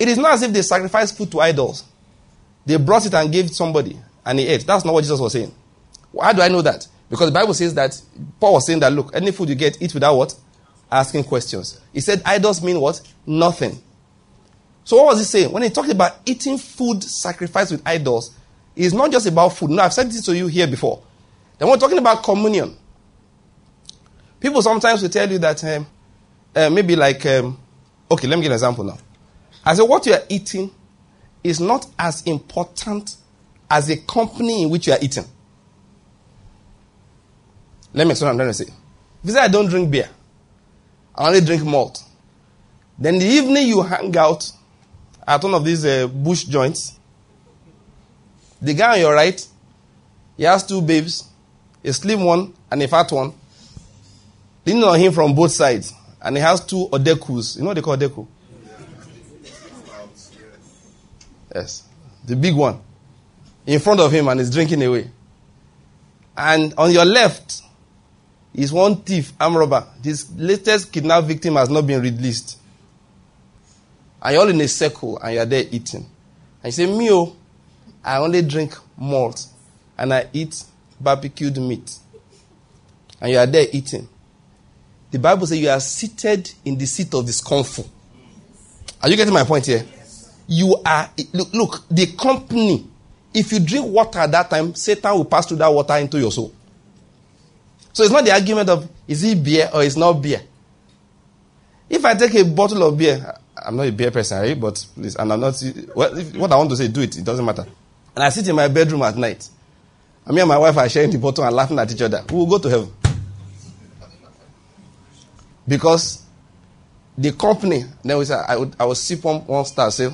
It is not as if they sacrificed food to idols. They brought it and gave it somebody and he ate. That's not what Jesus was saying. How do I know that? Because the Bible says that Paul was saying that look, any food you get, eat without what? Asking questions. He said idols mean what? Nothing. So what was he saying? When he talked about eating food sacrificed with idols, it's not just about food. No, I've said this to you here before. Then we're talking about communion. People sometimes will tell you that um, uh, maybe like, um, okay, let me give an example now. I said, what you are eating is not as important as the company in which you are eating. Let me explain what I'm trying to say. If you say I don't drink beer, I only drink malt. Then the evening you hang out at one of these uh, bush joints, the guy on your right, he has two babes, a slim one and a fat one, leaning on him from both sides. And he has two odekus. You know what they call odeku? Yes. The big one. In front of him and he's drinking away. And on your left is one thief, arm robber. This latest kidnapped victim has not been released. And you're all in a circle and you're there eating. And you say, Mio, oh, I only drink malt and I eat barbecued meat. And you are there eating. The Bible says you are seated in the seat of discomfort. Are you getting my point here? You are, look, look, the company, if you drink water at that time, Satan will pass through that water into your soul. So it's not the argument of is it beer or it's not beer. If I take a bottle of beer, I'm not a beer person, right? But please, and I'm not. Well, if, what I want to say, do it. It doesn't matter. And I sit in my bedroom at night. And me and my wife are sharing the bottle and laughing at each other. We will go to heaven. Because the company, then we said, I would, I would sip one, one star. Say,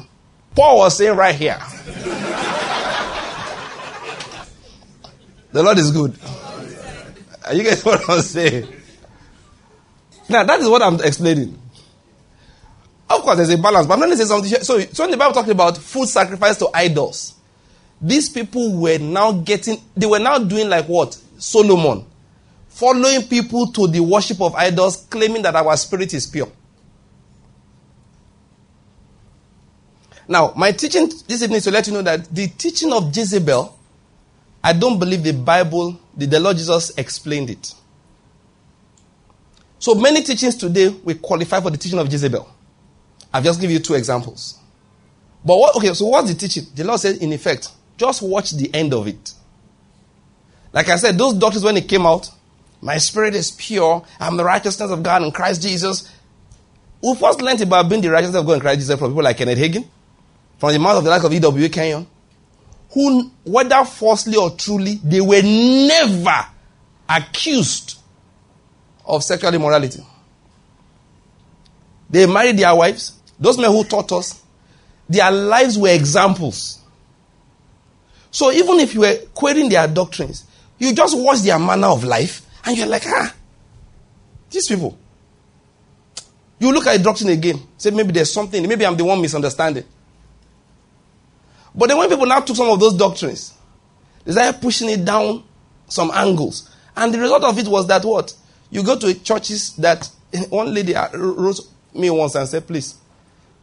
Paul was saying right here. the Lord is good. Are you guys what I'm saying? Now, that is what I'm explaining. Of course, there's a balance, but I'm going to say something. So, so when the Bible talked about food sacrifice to idols, these people were now getting, they were now doing like what? Solomon. Following people to the worship of idols, claiming that our spirit is pure. Now, my teaching this evening is to let you know that the teaching of Jezebel, I don't believe the Bible, the, the Lord Jesus explained it. So many teachings today will qualify for the teaching of Jezebel. I've just given you two examples. But what, okay, so what's the teaching? The Lord said, in effect, just watch the end of it. Like I said, those doctors, when it came out, my spirit is pure. I'm the righteousness of God in Christ Jesus. We first learned about being the righteousness of God in Christ Jesus from people like Kenneth Hagin, from the mouth of the likes of E.W. Kenyon, who, whether falsely or truly, they were never accused of sexual immorality. They married their wives. Those men who taught us, their lives were examples. So even if you were querying their doctrines, you just watch their manner of life and you're like, ah, these people. You look at the doctrine again, say maybe there's something, maybe I'm the one misunderstanding. But then when people now took some of those doctrines, they started pushing it down some angles. And the result of it was that what? You go to churches that one lady uh, wrote me once and said, please,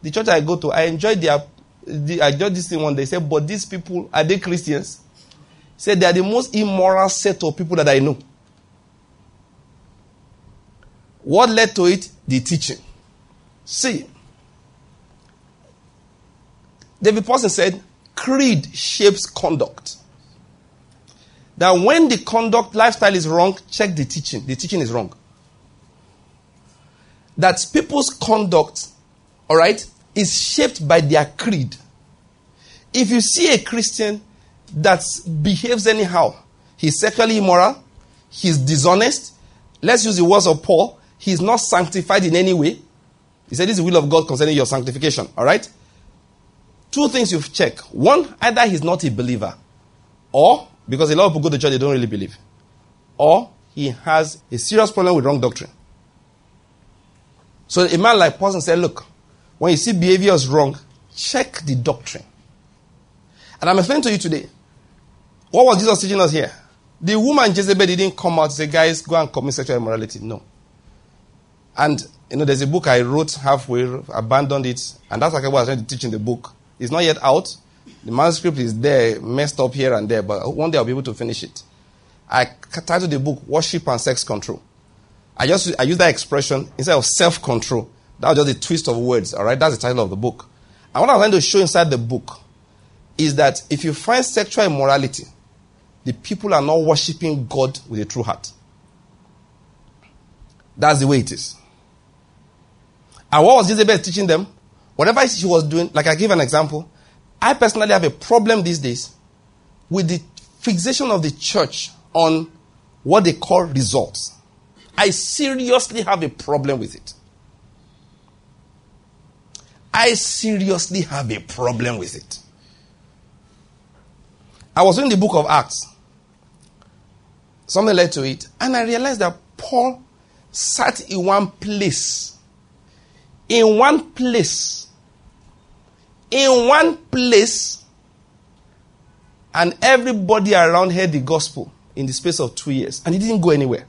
the church I go to, I enjoyed their, the, I enjoyed this thing one day. said, but these people, are they Christians? said they are the most immoral set of people that I know. What led to it? The teaching. See, David Pawson said, creed shapes conduct. That when the conduct lifestyle is wrong, check the teaching. The teaching is wrong. That people's conduct, all right, is shaped by their creed. If you see a Christian that behaves anyhow, he's sexually immoral, he's dishonest, let's use the words of Paul, he's not sanctified in any way. He said, This is the will of God concerning your sanctification. All right? Two things you check. One, either he's not a believer, or because a lot of people go to church, they don't really believe, or he has a serious problem with wrong doctrine. So a man like Pawson said, Look, when you see behavior is wrong, check the doctrine. And I'm explaining to you today. What was Jesus teaching us here? The woman Jezebel didn't come out and say, Guys, go and commit sexual immorality. No. And You know, there's a book I wrote halfway, abandoned it, and that's like what I was trying to teach in the book. It's not yet out. The manuscript is there, messed up here and there, but one day I'll be able to finish it. I titled the book Worship and Sex Control. I just I use that expression instead of self-control. That was just a twist of words, all right? That's the title of the book. And what I'm trying to show inside the book is that if you find sexual immorality, the people are not worshiping God with a true heart. That's the way it is. And what was Jezebel teaching them? Whatever she was doing, like I give an example, I personally have a problem these days with the fixation of the church on what they call results. I seriously have a problem with it. I seriously have a problem with it. I was reading the book of Acts. Something led to it. And I realized that Paul sat in one place. In one place. In one place. And everybody around heard the gospel in the space of two years. And he didn't go anywhere.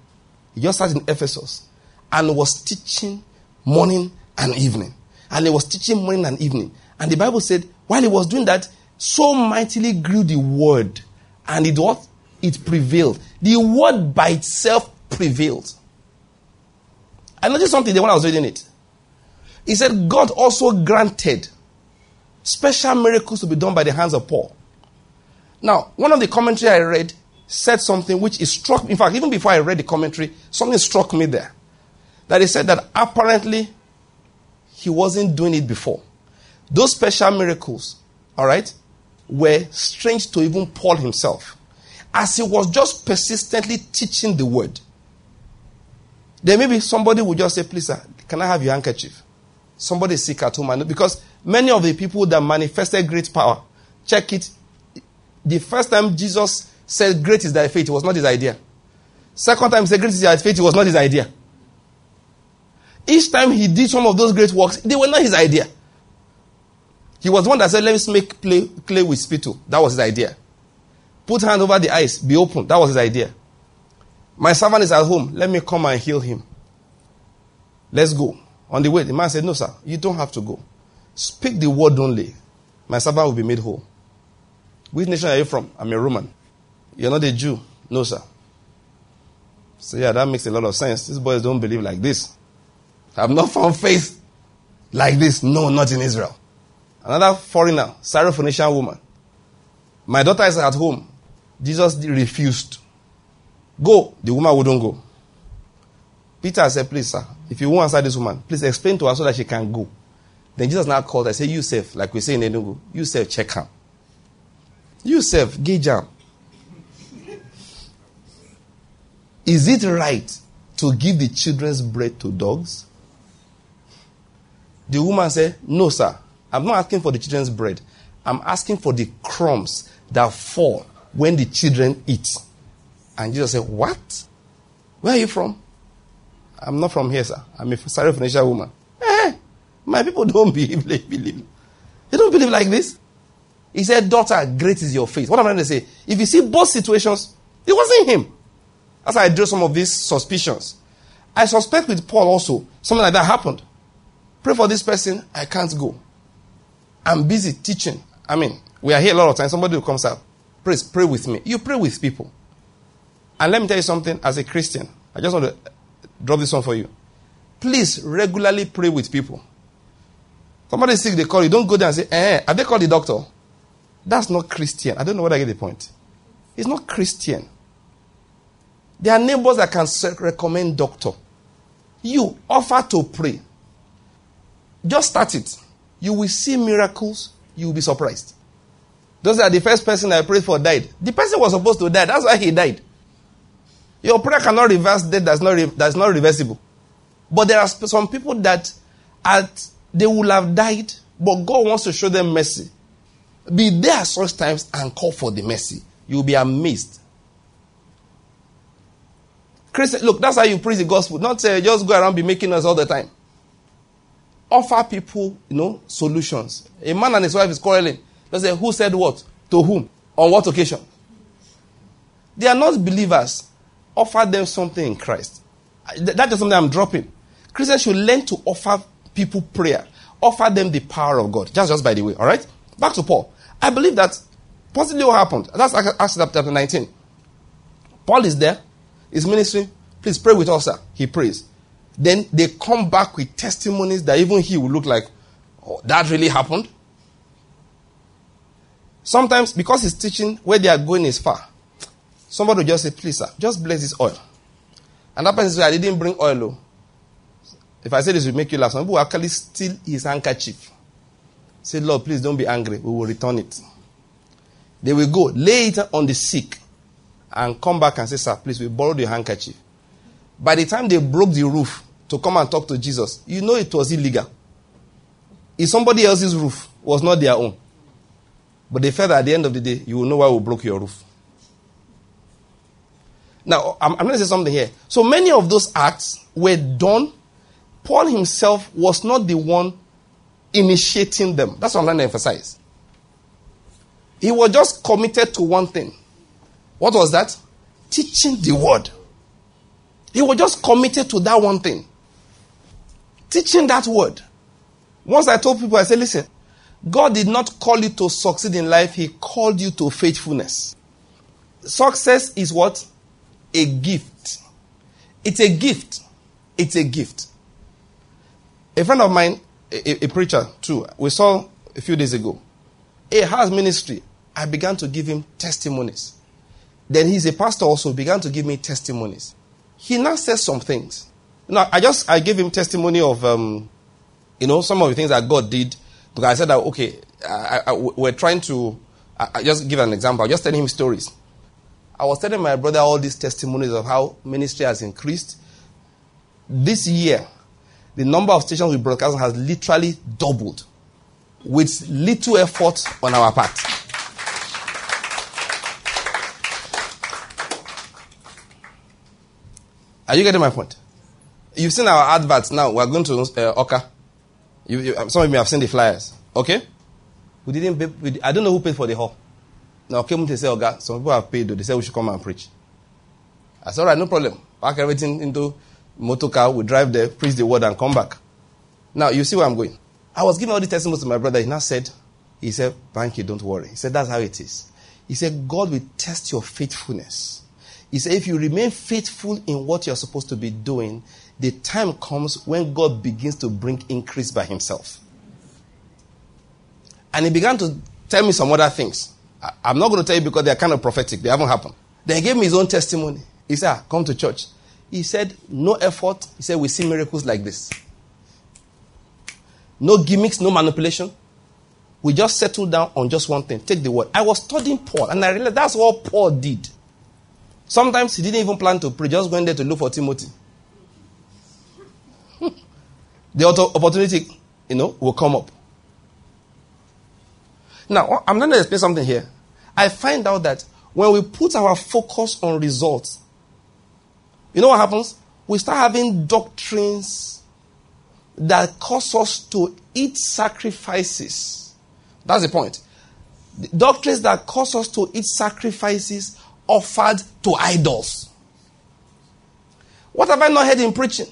He just sat in Ephesus and was teaching morning and evening. And he was teaching morning and evening. And the Bible said, while he was doing that, so mightily grew the word. And it what? It prevailed. The word by itself prevailed. I noticed something the when I was reading it. He said, God also granted special miracles to be done by the hands of Paul. Now, one of the commentary I read said something which is struck me. In fact, even before I read the commentary, something struck me there. That he said that apparently he wasn't doing it before. Those special miracles, all right, were strange to even Paul himself. As he was just persistently teaching the word. Then maybe somebody would just say, Please, sir, can I have your handkerchief? Somebody sick at home. Because many of the people that manifested great power, check it. The first time Jesus said, Great is thy faith, it was not his idea. Second time he said, Great is thy faith, it was not his idea. Each time he did some of those great works, they were not his idea. He was the one that said, Let me make clay, clay with spittle. That was his idea. Put hand over the eyes, be open. That was his idea. My servant is at home. Let me come and heal him. Let's go. On the way, the man said, No, sir, you don't have to go. Speak the word only. My servant will be made whole. Which nation are you from? I'm a Roman. You're not a Jew. No, sir. So, yeah, that makes a lot of sense. These boys don't believe like this. I've not found faith like this. No, not in Israel. Another foreigner, Syrophoenician woman. My daughter is at home. Jesus refused. Go. The woman wouldn't go. Peter said, Please, sir, if you won't answer this woman, please explain to her so that she can go. Then Jesus now called her You self, like we say in Enugu, you self, check her. You self, gauge her. Is it right to give the children's bread to dogs? The woman said, No, sir. I'm not asking for the children's bread. I'm asking for the crumbs that fall when the children eat. And Jesus said, What? Where are you from? I'm not from here, sir. I'm a Syrophoenician woman. Eh, my people don't believe, believe. They don't believe like this. He said, Daughter, great is your faith. What am I going to say? If you see both situations, it wasn't him. As I drew some of these suspicions. I suspect with Paul also, something like that happened. Pray for this person, I can't go. I'm busy teaching. I mean, we are here a lot of times. Somebody will come out, pray, pray with me. You pray with people. And let me tell you something as a Christian. I just want to drop this one for you. Please regularly pray with people. Somebody sick, they call you. Don't go there and say, eh, have they called the doctor? That's not Christian. I don't know whether I get the point. It's not Christian. There are neighbors that can recommend doctor. You offer to pray. Just start it. You will see miracles. You will be surprised. Those are the first person I prayed for died. The person was supposed to die. That's why he died. Your prayer cannot reverse death that's not, re- that's not reversible. But there are some people that at, they will have died, but God wants to show them mercy. Be there at such times and call for the mercy. You will be amazed. Christian, look, that's how you preach the gospel. Not uh, just go around be making us all the time. Offer people, you know, solutions. A man and his wife is quarreling. They say, who said what? To whom? On what occasion? They are not believers. Offer them something in Christ. That's just something I'm dropping. Christians should learn to offer people prayer, offer them the power of God. Just, just by the way, all right? Back to Paul. I believe that possibly what happened. That's Acts chapter 19. Paul is there, he's ministering. Please pray with us, sir. He prays. Then they come back with testimonies that even he will look like, oh, that really happened. Sometimes, because he's teaching, where they are going is far. Somebody will just say, please, sir, just bless this oil. And that person says, I didn't bring oil. Oh. If I say this will make you laugh, some people actually steal his handkerchief. Say, Lord, please don't be angry. We will return it. They will go, lay it on the sick, and come back and say, Sir, please, we borrowed your handkerchief. By the time they broke the roof to come and talk to Jesus, you know it was illegal. If somebody else's roof was not their own. But they felt that at the end of the day, you will know why we broke your roof. Now, I'm, I'm going to say something here. So many of those acts were done. Paul himself was not the one initiating them. That's what I'm trying to emphasize. He was just committed to one thing. What was that? Teaching the word. He was just committed to that one thing. Teaching that word. Once I told people, I said, listen, God did not call you to succeed in life, He called you to faithfulness. Success is what? A gift. It's a gift. It's a gift. A friend of mine, a, a preacher too, we saw a few days ago. He has ministry. I began to give him testimonies. Then he's a pastor also, began to give me testimonies he now says some things. Know, I just I gave him testimony of um, you know some of the things that God did because I said that okay, I, I, we're trying to I, I just give an example. I just telling him stories. I was telling my brother all these testimonies of how ministry has increased. This year, the number of stations we broadcast has literally doubled with little effort on our part. Are you getting my point? You've seen our adverts now. We're going to uh, Oka. You, you, some of you have seen the flyers. Okay? We didn't we, I don't know who paid for the hall. Now, came to say, okay, some people have paid. They said we should come and preach. I said, all right, no problem. Pack everything into motor car. We drive there, preach the word, and come back. Now, you see where I'm going. I was giving all the testimonies to my brother. He now said, he said, thank you, don't worry. He said, that's how it is. He said, God will test your faithfulness. He said, if you remain faithful in what you're supposed to be doing, the time comes when God begins to bring increase by himself. And he began to tell me some other things. I, am not going to tell you because they're kind of prophetic, they haven't happened. Then he gave me his own testimony. He said, ah, Come to church. He said, No effort. He said, We see miracles like this. No gimmicks, no manipulation. We just settle down on just one thing. Take the word. I was studying Paul, and I realized that's what Paul did. Sometimes he didn't even plan to pray, just went there to look for Timothy. the opportunity, you know, will come up. Now, I'm going to explain something here. I find out that when we put our focus on results, you know what happens? We start having doctrines that cause us to eat sacrifices. That's the point. Doctrines that cause us to eat sacrifices offered to idols. What have I not heard in preaching?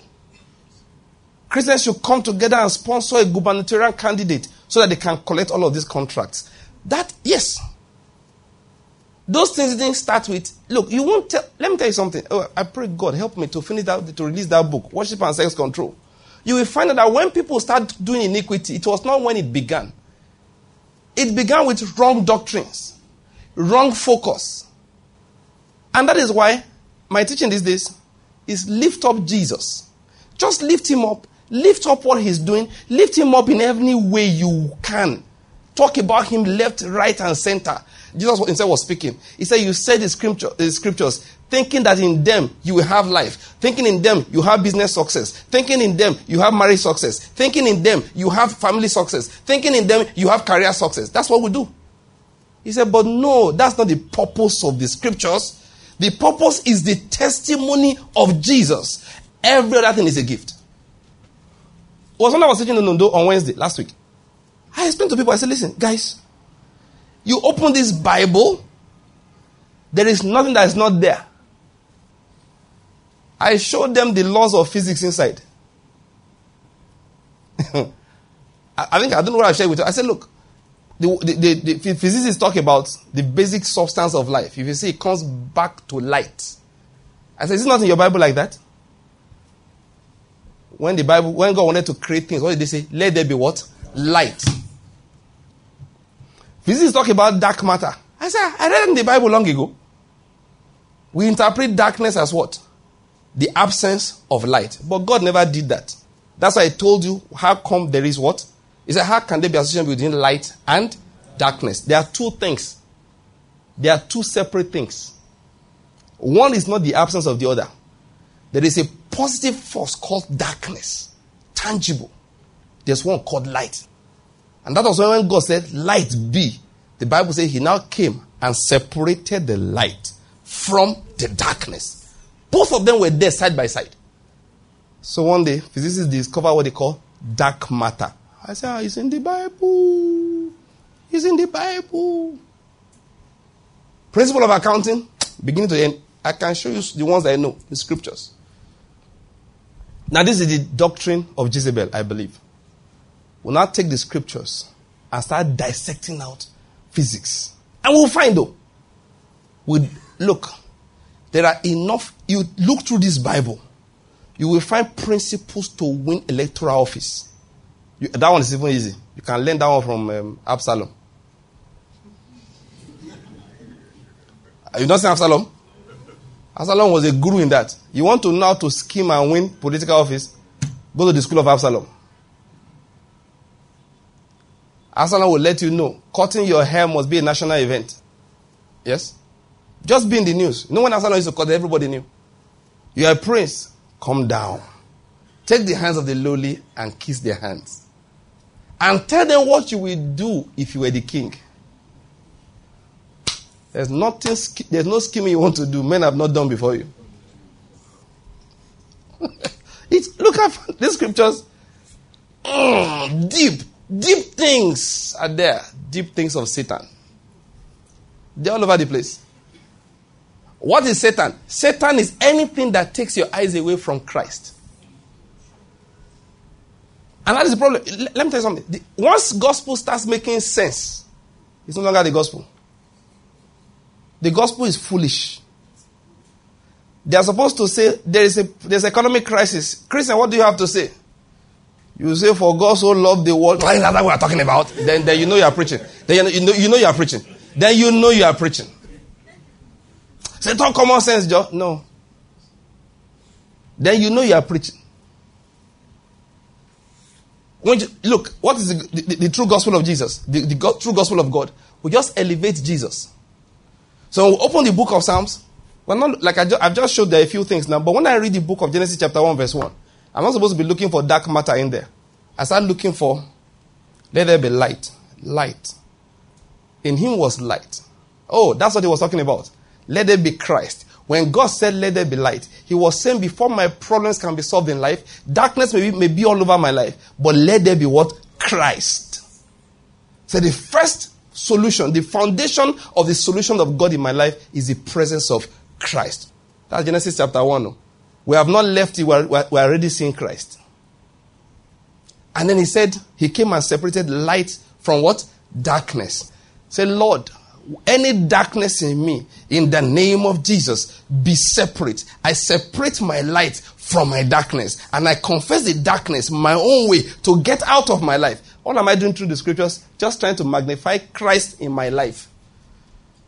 Christians should come together and sponsor a gubernatorial candidate so that they can collect all of these contracts. That, yes. Those things didn't start with, look, you won't tell, let me tell you something. Oh, I pray God help me to finish that, to release that book, Worship and Sex Control. You will find out that when people start doing iniquity, it was not when it began. It began with wrong doctrines, wrong focus, and that is why my teaching these days is lift up Jesus. Just lift him up. Lift up what he's doing. Lift him up in any way you can. Talk about him left, right, and center. Jesus himself was speaking. He said, You said the, scripture, the scriptures, thinking that in them you will have life. Thinking in them you have business success. Thinking in them you have marriage success. Thinking in them you have family success. Thinking in them you have career success. That's what we do. He said, But no, that's not the purpose of the scriptures. The purpose is the testimony of Jesus. Every other thing is a gift. It was when I was teaching in Nondo on Wednesday last week. I explained to people, I said, listen, guys, you open this Bible, there is nothing that is not there. I showed them the laws of physics inside. I think I don't know what I shared with you. I said, look, the, the, the, the physicists talk about the basic substance of life. If you see it comes back to light. I said, is it not in your Bible like that? When the Bible, when God wanted to create things, what did they say? Let there be what? Light. Physicists talk about dark matter. I said, I read in the Bible long ago. We interpret darkness as what? The absence of light. But God never did that. That's why I told you how come there is what? He said, How can there be association between light and darkness? There are two things. There are two separate things. One is not the absence of the other. There is a positive force called darkness, tangible. There's one called light. And that was when God said, Light be. The Bible says he now came and separated the light from the darkness. Both of them were there side by side. So one day, physicists discover what they call dark matter. I said, ah, it's in the Bible. It's in the Bible. Principle of accounting, beginning to end. I can show you the ones that I know, the scriptures. Now, this is the doctrine of Jezebel, I believe. We'll now take the scriptures and start dissecting out physics. And we'll find though. We look, there are enough. You look through this Bible, you will find principles to win electoral office. You, that one is even easy. You can learn that one from um, Absalom. You don't see Absalom? Absalom was a guru in that. You want to know how to scheme and win political office? Go to the school of Absalom. Absalom will let you know cutting your hair must be a national event. Yes? Just be in the news. You know when Absalom used to cut, everybody knew. You are a prince. Come down. Take the hands of the lowly and kiss their hands and tell them what you will do if you were the king. There's nothing, there's no scheming you want to do. Men have not done before you. it's, look at the scriptures. Mm, deep, deep things are there. Deep things of Satan. They're all over the place. What is Satan? Satan is anything that takes your eyes away from Christ. And that is the problem. Let me tell you something. Once gospel starts making sense, it's no longer the gospel. The gospel is foolish. They are supposed to say there is a there's economic crisis. Christian, what do you have to say? You say, "For God so loved the world." Like that we are talking about. Then, then you know you are preaching. Then you know you know you are preaching. Then you know you are preaching. Say, talk common sense, Joe. No. Then you know you are preaching. When you, look, what is the, the, the, true gospel of Jesus? The, the true gospel of God. We just elevate Jesus. So we open the book of Psalms. Well, not like I have just showed there a few things now, but when I read the book of Genesis chapter 1 verse 1, I'm not supposed to be looking for dark matter in there. I start looking for, let there be light. Light. In him was light. Oh, that's what he was talking about. Let there be Christ. When God said, Let there be light, He was saying, Before my problems can be solved in life, darkness may be, may be all over my life, but let there be what? Christ. So the first solution, the foundation of the solution of God in my life is the presence of Christ. That's Genesis chapter 1. We have not left it, we are, we are already seeing Christ. And then he said, He came and separated light from what? Darkness. Say, Lord, any darkness in me, in the name of Jesus, be separate. I separate my light from my darkness and I confess the darkness my own way to get out of my life. What am I doing through the scriptures? Just trying to magnify Christ in my life.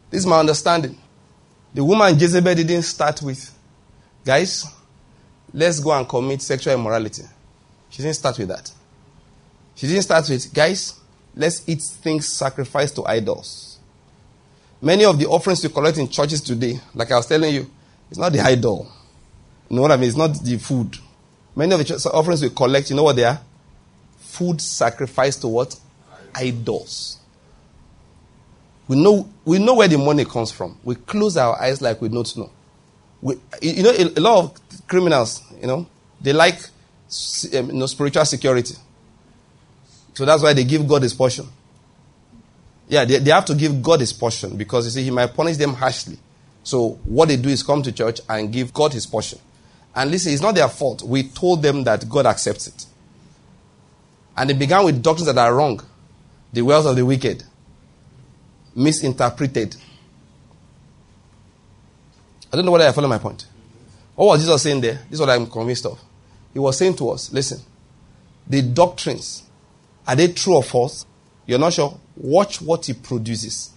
This is my understanding. The woman Jezebel didn't start with, guys, let's go and commit sexual immorality. She didn't start with that. She didn't start with, guys, let's eat things sacrificed to idols. Many of the offerings we collect in churches today, like I was telling you, it's not the idol. You know what I mean? It's not the food. Many of the offerings we collect, you know what they are? Food sacrificed to what? Idols. We know, we know where the money comes from. We close our eyes like we don't know. We, you know, a, a lot of criminals, you know, they like um, you know, spiritual security. So that's why they give God his portion. Yeah, they, they have to give God his portion because you see, he might punish them harshly. So what they do is come to church and give God his portion. And listen, it's not their fault. We told them that God accepts it. And it began with doctrines that are wrong. The wells of the wicked. Misinterpreted. I don't know whether I follow my point. What was Jesus saying there? This is what I'm convinced of. He was saying to us, listen, the doctrines, are they true or false? You're not sure? Watch what he produces.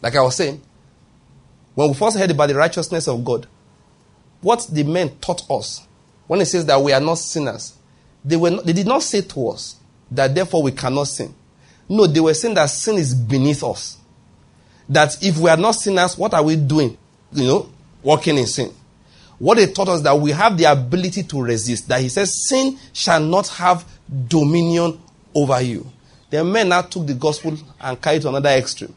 Like I was saying, when we first heard about the righteousness of God, what the men taught us, when it says that we are not sinners, they, were not, they did not say to us that therefore we cannot sin. No, they were saying that sin is beneath us. That if we are not sinners, what are we doing? You know, walking in sin. What they taught us that we have the ability to resist. That he says, sin shall not have dominion over you. The men now took the gospel and carried it to another extreme.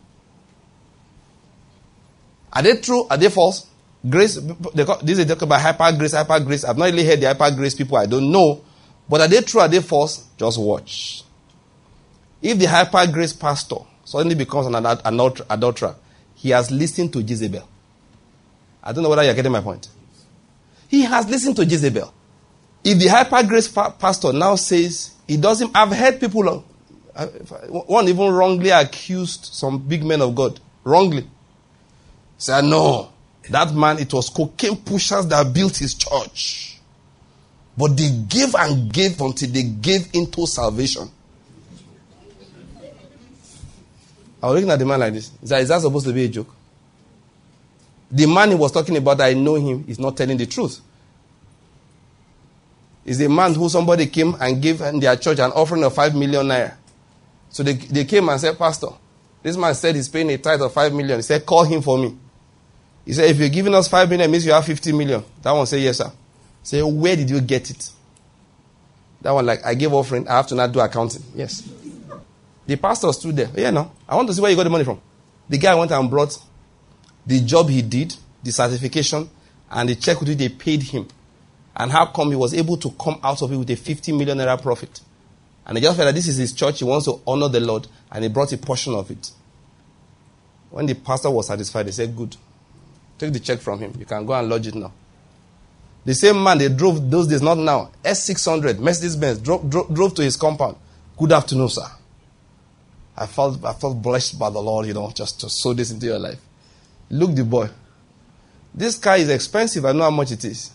Are they true? Are they false? Grace, they call, this is talk about hyper grace, hyper grace. I've not really heard the hyper grace people. I don't know. But are they true? Are they false? Just watch. If the hyper grace pastor suddenly becomes an adulterer, he has listened to Jezebel. I don't know whether you're getting my point. He has listened to Jezebel. If the hyper grace pastor now says he doesn't, I've heard people, uh, one even wrongly accused some big men of God. Wrongly. Said, no, that man, it was cocaine pushers that built his church. But they gave and gave until they gave into salvation. I was looking at the man like this. Is that, is that supposed to be a joke? The man he was talking about, I know him, is not telling the truth. Is a man who somebody came and gave in their church an offering of five million naira. So they, they came and said, Pastor, this man said he's paying a tithe of five million. He said, Call him for me. He said, If you're giving us five million, it means you have 50 million. That one said, Yes, sir. Say, Where did you get it? That one, like, I gave offering, I have to not do accounting. Yes. The pastor stood there. Yeah, no. I want to see where you got the money from. The guy went and brought the job he did, the certification, and the check which they paid him. And how come he was able to come out of it with a 50 million naira profit? And he just felt that this is his church, he wants to honor the Lord, and he brought a portion of it. When the pastor was satisfied, he said, Good. Take the check from him. You can go and lodge it now. The same man they drove those days, not now. S600, Mercedes Benz, drove, drove, drove to his compound. Good afternoon, sir. I felt, I felt blessed by the Lord, you know, just to sow this into your life. Look the boy. This car is expensive. I know how much it is.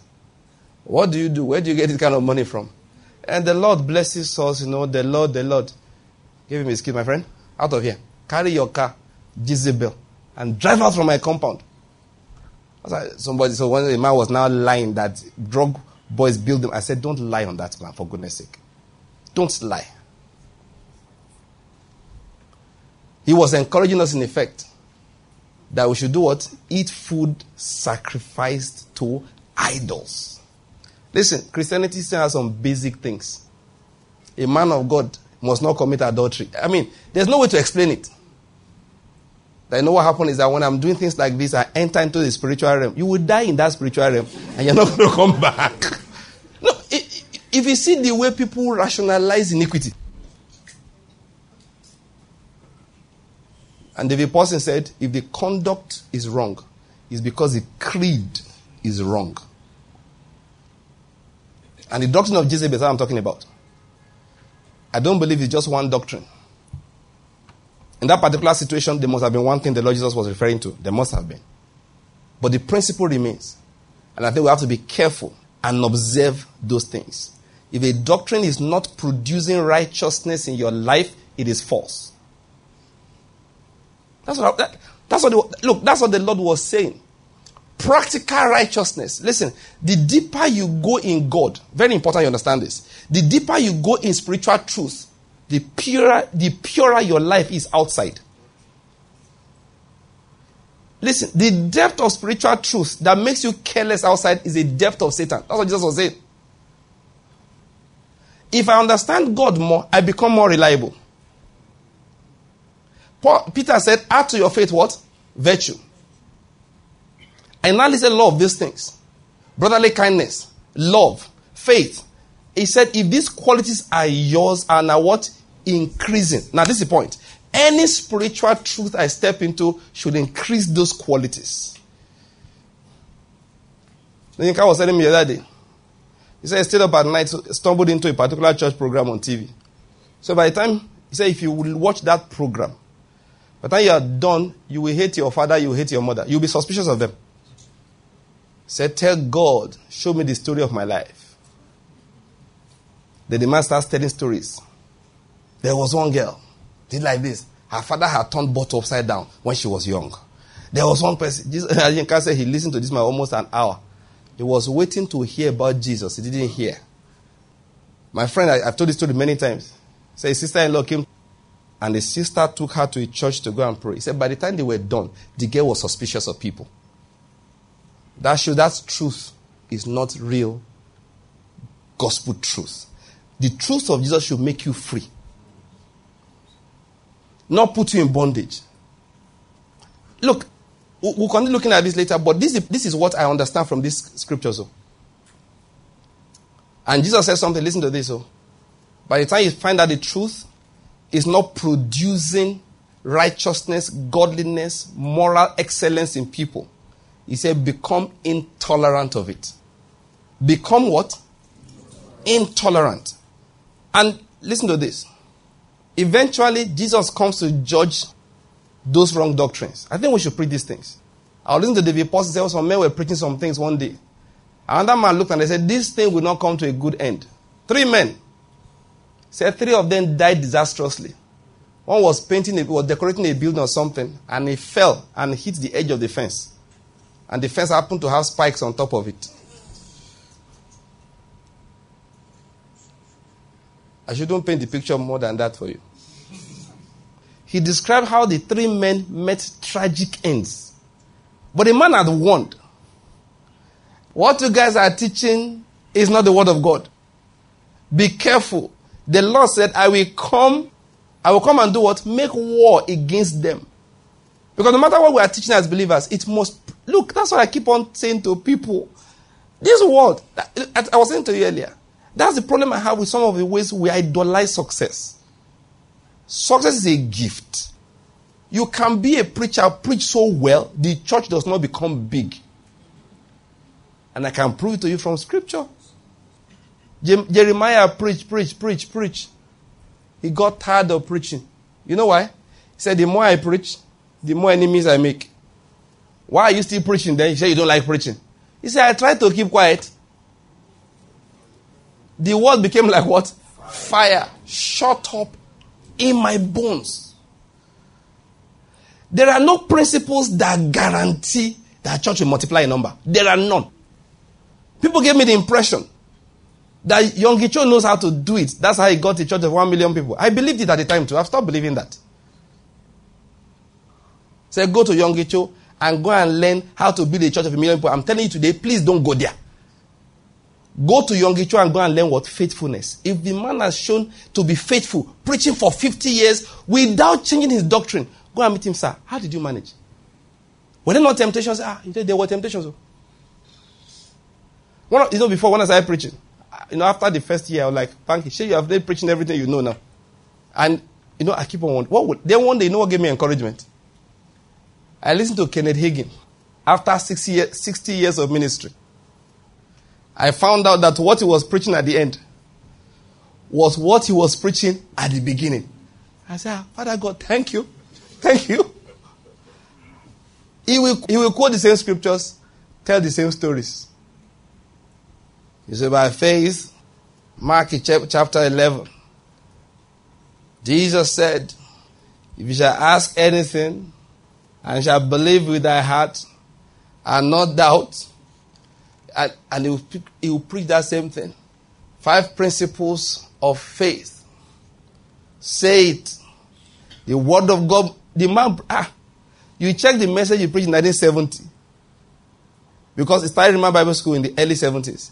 What do you do? Where do you get this kind of money from? And the Lord blesses us, you know, the Lord, the Lord. Give him his key, my friend. Out of here. Carry your car, Jezebel, and drive out from my compound. Somebody, so when the man was now lying that drug boys build them, I said, don't lie on that man, for goodness sake. Don't lie. He was encouraging us in effect that we should do what? Eat food sacrificed to idols. Listen, Christianity still has some basic things. A man of God must not commit adultery. I mean, there's no way to explain it. I know what happened is that when I'm doing things like this, I enter into the spiritual realm. You will die in that spiritual realm, and you're not going to come back. no, if you see the way people rationalize iniquity, And David Pawson said, if the conduct is wrong, it's because the creed is wrong. And the doctrine of Jezebel is what I'm talking about. I don't believe it's just one doctrine. In that particular situation, there must have been one thing the Lord Jesus was referring to. There must have been. But the principle remains. And I think we have to be careful and observe those things. If a doctrine is not producing righteousness in your life, it is false. That's what, that, that's what the, look, that's what the Lord was saying. Practical righteousness. Listen, the deeper you go in God, very important you understand this. The deeper you go in spiritual truth, the purer, the purer your life is outside. Listen, the depth of spiritual truth that makes you careless outside is a depth of Satan. That's what Jesus was saying. If I understand God more, I become more reliable. Paul, Peter said, add to your faith what? Virtue. And now listen, love these things. Brotherly kindness, love, faith. He said, if these qualities are yours and are what? Increasing. Now, this is the point. Any spiritual truth I step into should increase those qualities. Yinka was telling me the other day He said I stayed up at night, stumbled into a particular church program on TV. So by the time, he said, if you will watch that program, by the time you are done, you will hate your father, you will hate your mother. You'll be suspicious of them. Say, tell God, show me the story of my life. Then the man starts telling stories. There was one girl, did like this. Her father had turned bottle upside down when she was young. There was one person, Jesus, I say he listened to this man almost an hour. He was waiting to hear about Jesus. He didn't hear. My friend, I, have told this story many times. Say sister-in-law came and the sister took her to a church to go and pray. He said by the time they were done, the girl was suspicious of people. That shows that truth is not real gospel truth. The truth of Jesus should make you free, not put you in bondage. Look, we'll continue looking at this later, but this is, this is what I understand from these scriptures. Oh. And Jesus said something, listen to this. Oh. By the time you find out the truth, it's not producing righteousness, godliness, moral excellence in people. He said, become intolerant of it. Become what? Intolerant. And listen to this. Eventually, Jesus comes to judge those wrong doctrines. I think we should preach these things. I was listening to David Pawson say oh, some men were preaching some things one day. Another man looked and they said, This thing will not come to a good end. Three men. Said three of them died disastrously. One was painting, a, was decorating a building or something, and he fell and hit the edge of the fence. And the fence happened to have spikes on top of it. I shouldn't paint the picture more than that for you he described how the three men met tragic ends. But the man had warned. What you guys are teaching is not the word of God. Be careful. The Lord said, I will come, I will come and do what? Make war against them. Because no matter what we are teaching as believers, it must look, that's what I keep on saying to people. This world, I was saying to you earlier, that's the problem I have with some of the ways we idolize success. Success is a gift. You can be a preacher, preach so well, the church does not become big. And I can prove it to you from scripture. Jeremiah preached, preached, preached, preached. He got tired of preaching. You know why? He said, The more I preach, the more enemies I make. Why are you still preaching then? He said, You don't like preaching. He said, I tried to keep quiet. The word became like what? Fire. Shut up in my bones. There are no principles that guarantee that church will multiply in number. There are none. People gave me the impression that Yonggi Cho knows how to do it. That's how he got a church of one million people. I believed it at the time too. I've stopped believing that. Say, so go to Yonggi Cho and go and learn how to build a church of a million people. I'm telling you today, please don't go there. Go to Yonggi Cho and go and learn what faithfulness. If the man has shown to be faithful, preaching for 50 years without changing his doctrine, go and meet him, sir. How did you manage? Were there not temptations? Ah, you said there were temptations. Oh. One, you know, before when I started preaching, you know, after the first year, I was like, Panky, sure you have been preaching everything you know now. And, you know, I keep on wondering, what would, then one day, you know what gave me encouragement? I listened to Kenneth Hagin after 60 years, 60 years of ministry. I found out that what he was preaching at the end was what he was preaching at the beginning. I said, ah, Father God, thank you. Thank you. He will, he will quote the same scriptures, tell the same stories. You say, by faith, Mark chapter 11. Jesus said, If you shall ask anything, and shall believe with thy heart, and not doubt, and, and he, will, he will preach that same thing. Five principles of faith. Say it. The word of God. The man, ah, you check the message he preached in 1970. Because it started in my Bible school in the early 70s.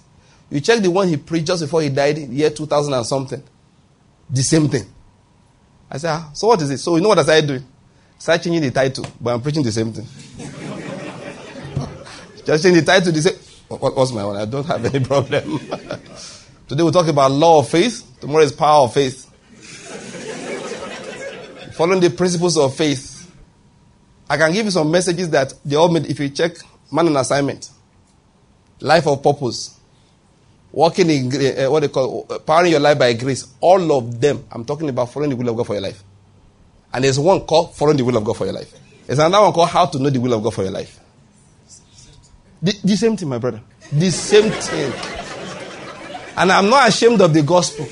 You check the one he preached just before he died year 2000 and something. The same thing. I said, ah, so what is it? So you know what I started doing? Start changing the title, but I'm preaching the same thing. just change the title, the same. What, what's my one? I don't have any problem. Today we'll talk about law of faith. Tomorrow is power of faith. Following the principles of faith. I can give you some messages that they all made if you check man and assignment. Life of purpose. Walking in uh, what they call uh, powering your life by grace. All of them, I'm talking about following the will of God for your life. And there's one called following the will of God for your life. There's another one called how to know the will of God for your life. The, the same thing, my brother. The same thing. And I'm not ashamed of the gospel.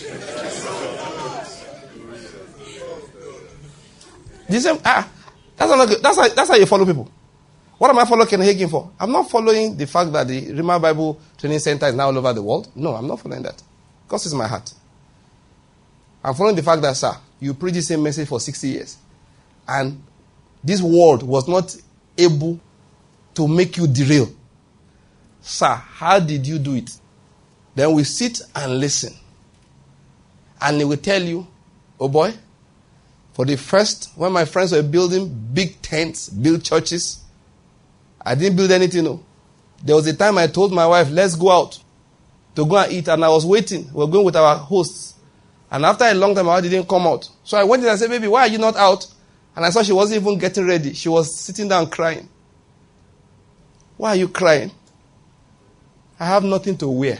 The same. Ah, that's not. That's how, that's how you follow people. What am I following Ken Hagin for? I'm not following the fact that the Rhema Bible Training Center is now all over the world. No, I'm not following that. Because it's my heart. I'm following the fact that, sir, you preach the same message for 60 years. And this world was not able to make you derail. Sir, how did you do it? Then we sit and listen. And they will tell you, oh boy, for the first, when my friends were building big tents, build churches, I didn't build anything. No. There was a time I told my wife, let's go out to go and eat. And I was waiting. We are going with our hosts. And after a long time, my wife didn't come out. So I went in and said, baby, why are you not out? And I saw she wasn't even getting ready. She was sitting down crying. Why are you crying? I have nothing to wear.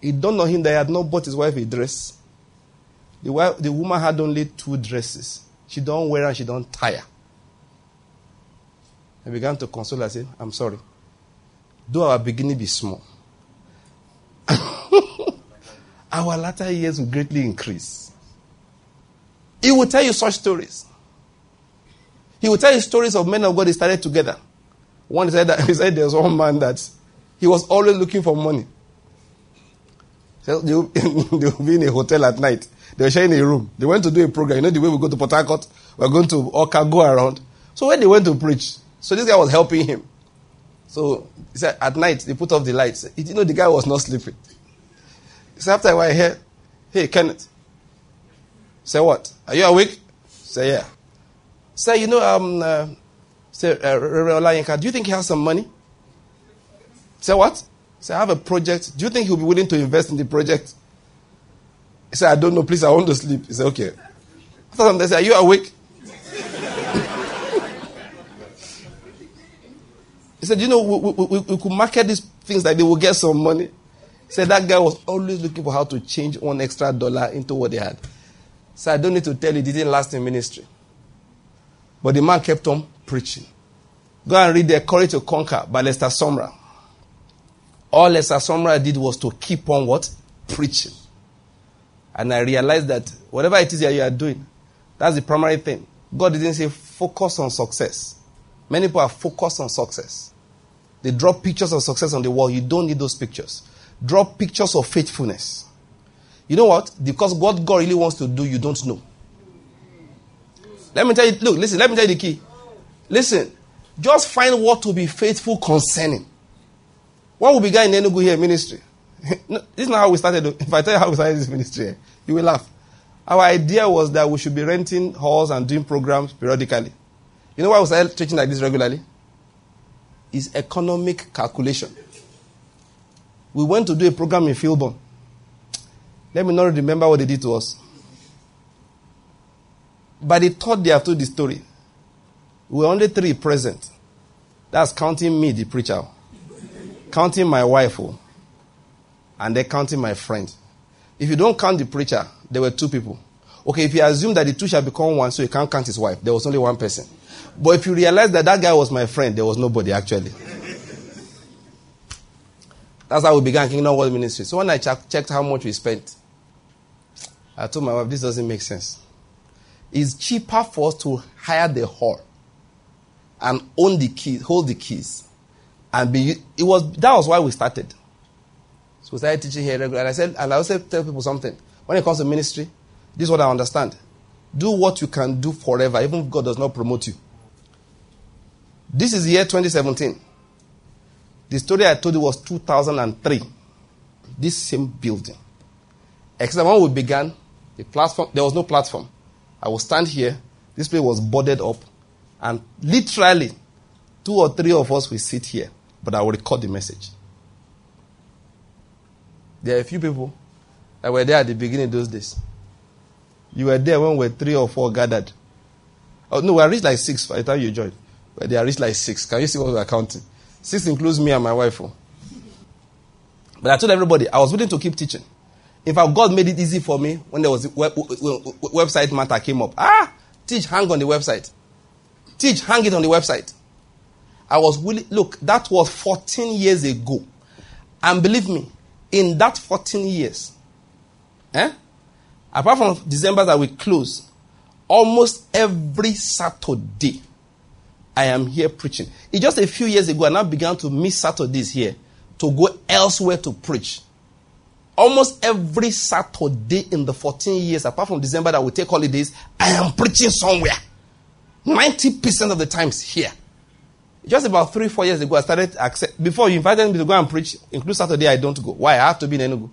It dawned on him that he had not bought his wife a dress. The, wife, the woman had only two dresses. She don't wear and she don't tire. I began to console her. I said, I'm sorry. Though our beginning be small, our latter years will greatly increase. He will tell you such stories. He will tell you stories of men of God they started together. One said that he said there was one man that he was always looking for money. So they will, be in a hotel at night. They were sharing a room. They went to do a program. You know the way we go to Port Harcourt? We're going to Oka, go around. So when they went to preach, so this guy was helping him. So he said at night they put off the lights. You know the guy was not sleeping. So after a while, here, hey Kenneth. Say what? Are you awake? Say yeah. Say you know um uh, say uh, do you think he has some money? Say what? Say I have a project. Do you think he'll be willing to invest in the project? He said, I don't know, please, I want to sleep. He said, okay. After some, they said, Are you awake? He said, You know, we, we, we, could market these things that they will get some money. He said, That guy was always looking for how to change one extra dollar into what they had. So I don't need to tell you, it didn't last in ministry. But the man kept on preaching. Go and read The Courage to Conquer by Lester Sumrall. All Lester Sumrall did was to keep on what? Preaching. And I realized that whatever it is that you are doing, that's the primary thing. God didn't say focus on success. Many people are focused on success. They draw pictures of success on the wall. You don't need those pictures. Draw pictures of faithfulness. You know what? Because what God really wants to do, you don't know. Let me tell you, look, listen, let me tell you the key. Listen, just find what to be faithful concerning. What will began in Enugu here ministry? this is not how we started. If I tell you how we started this ministry, you will laugh. Our idea was that we should be renting halls and doing programs periodically. You know why we started teaching like this regularly? It's economic calculation. We went to do a program in Philbon. Let me not remember what they did to us. By the third day I told the story, we were only three present. That's counting me, the preacher, counting my wife, oh, and then counting my friend. If you don't count the preacher, there were two people. Okay, if you assume that the two shall become one, so you can't count his wife, there was only one person. But if you realize that that guy was my friend, there was nobody actually. That's how we began Kingdom World Ministry. So when I ch- checked how much we spent, I told my wife, this doesn't make sense. It's cheaper for us to hire the hall and own the keys, hold the keys. And be, it was, that was why we started. So we started teaching here regularly. And I said, and I also tell people something. When it comes to ministry, this is what I understand. Do what you can do forever, even if God does not promote you. This is year 2017. The story I told you was 2003. This same building. Except when we began, the platform, there was no platform. I will stand here. This place was boarded up. And literally, two or three of us will sit here. But I will record the message. There are a few people that were there at the beginning of those days. You were there when we were three or four gathered. Oh, no, we reached like six by the time you joined. But they are reached like six. Can you see what we are counting? Six includes me and my wife. Oh. But I told everybody I was willing to keep teaching. In fact, God made it easy for me when there was web, website matter came up. Ah, teach, hang on the website. Teach, hang it on the website. I was willing. Look, that was 14 years ago. And believe me, in that 14 years, eh, apart from December that we close, almost every Saturday, I am here preaching. It's just a few years ago, I now began to miss Saturdays here to go elsewhere to preach. Almost every Saturday in the 14 years, apart from December that we take holidays, I am preaching somewhere. 90% of the times here. Just about three, four years ago, I started accept, before you invited me to go and preach, include Saturday, I don't go. Why? I have to be in Enugu.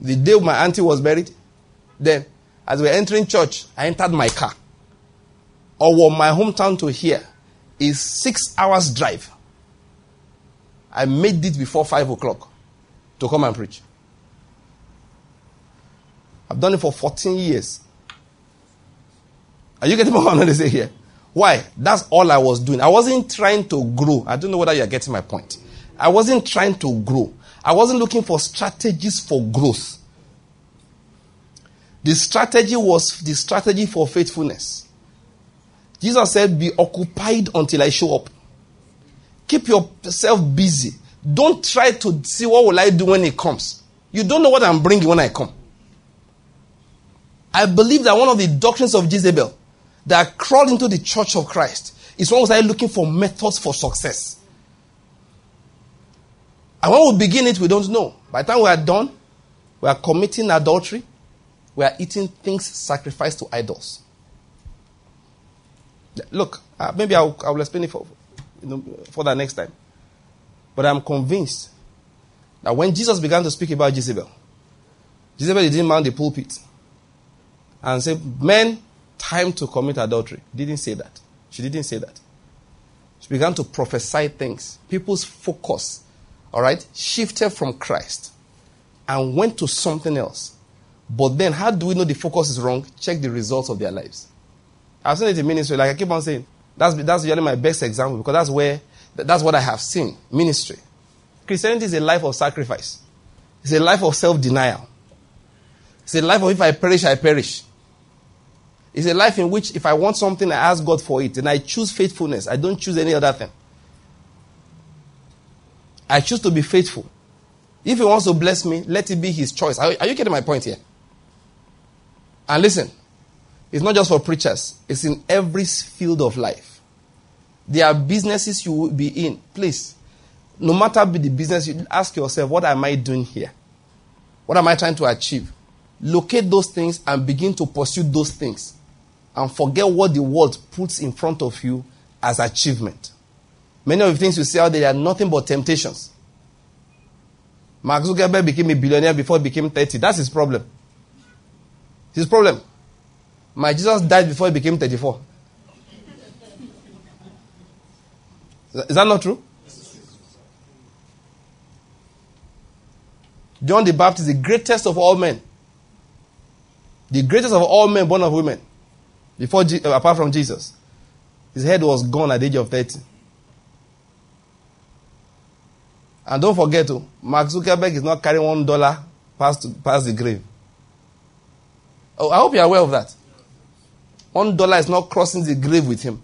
The day my auntie was buried, then, as we were entering church, I entered my car. Or my hometown to here is six hours drive. I made it before five o'clock to come and preach. I've done it for 14 years. Are you getting what I'm going to say here? Why? That's all I was doing. I wasn't trying to grow. I don't know whether you're getting my point. I wasn't trying to grow. I wasn't looking for strategies for growth. The strategy was the strategy for faithfulness. Jesus said, Be occupied until I show up. Keep yourself busy. Don't try to see what will I do when it comes. You don't know what I'm bringing when I come. I believe that one of the doctrines of Jezebel that crawled into the church of Christ is one who started looking for methods for success. And when we begin it, we don't know. By the time we are done, we are committing adultery, we are eating things sacrificed to idols. Look, uh, maybe I'll, I'll explain it for, you know, for that next time. But I'm convinced that when Jesus began to speak about Jezebel, Jezebel didn't mount the pulpit and say, Men, time to commit adultery. Didn't say that. She didn't say that. She began to prophesy things. People's focus, all right, shifted from Christ and went to something else. But then, how do we know the focus is wrong? Check the results of their lives. I've seen it in ministry, like I keep on saying. That's, that's usually my best example because that's where, that's what I have seen. Ministry. Christianity is a life of sacrifice. It's a life of self-denial. It's a life of if I perish, I perish. It's a life in which if I want something, I ask God for it. And I choose faithfulness. I don't choose any other thing. I choose to be faithful. If He wants to bless me, let it be His choice. Are, are you getting my point here? And listen, it's not just for preachers, it's in every field of life. There are businesses you will be in. Please, no matter be the business, you ask yourself, what am I doing here? What am I trying to achieve? Locate those things and begin to pursue those things and forget what the world puts in front of you as achievement. Many of the things you see out there are nothing but temptations. Mark Zuckerberg became a billionaire before he became 30. That's his problem. His problem. My Jesus died before he became 34. Is that not true? John the Baptist, the greatest of all men. The greatest of all men born of women. Before, uh, apart from Jesus. His head was gone at the age of 30. And don't forget, oh, Mark Zuckerberg is not carrying one dollar past, past the grave. Oh, I hope you're aware of that. One dollar is not crossing the grave with him.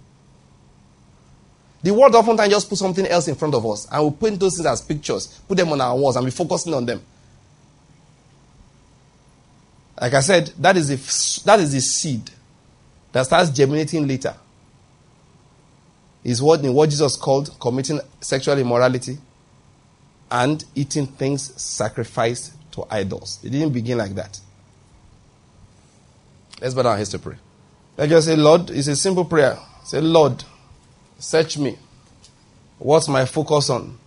The world oftentimes just put something else in front of us and we paint those things as pictures, put them on our walls, and be focusing on them. Like I said, that is the, that is the seed that starts germinating later is what in what Jesus called committing sexual immorality and eating things sacrificed to idols. It didn't begin like that. Let's bow down heads to pray. Let's just say, Lord, it's a simple prayer. Say, Lord, search me. What's my focus on?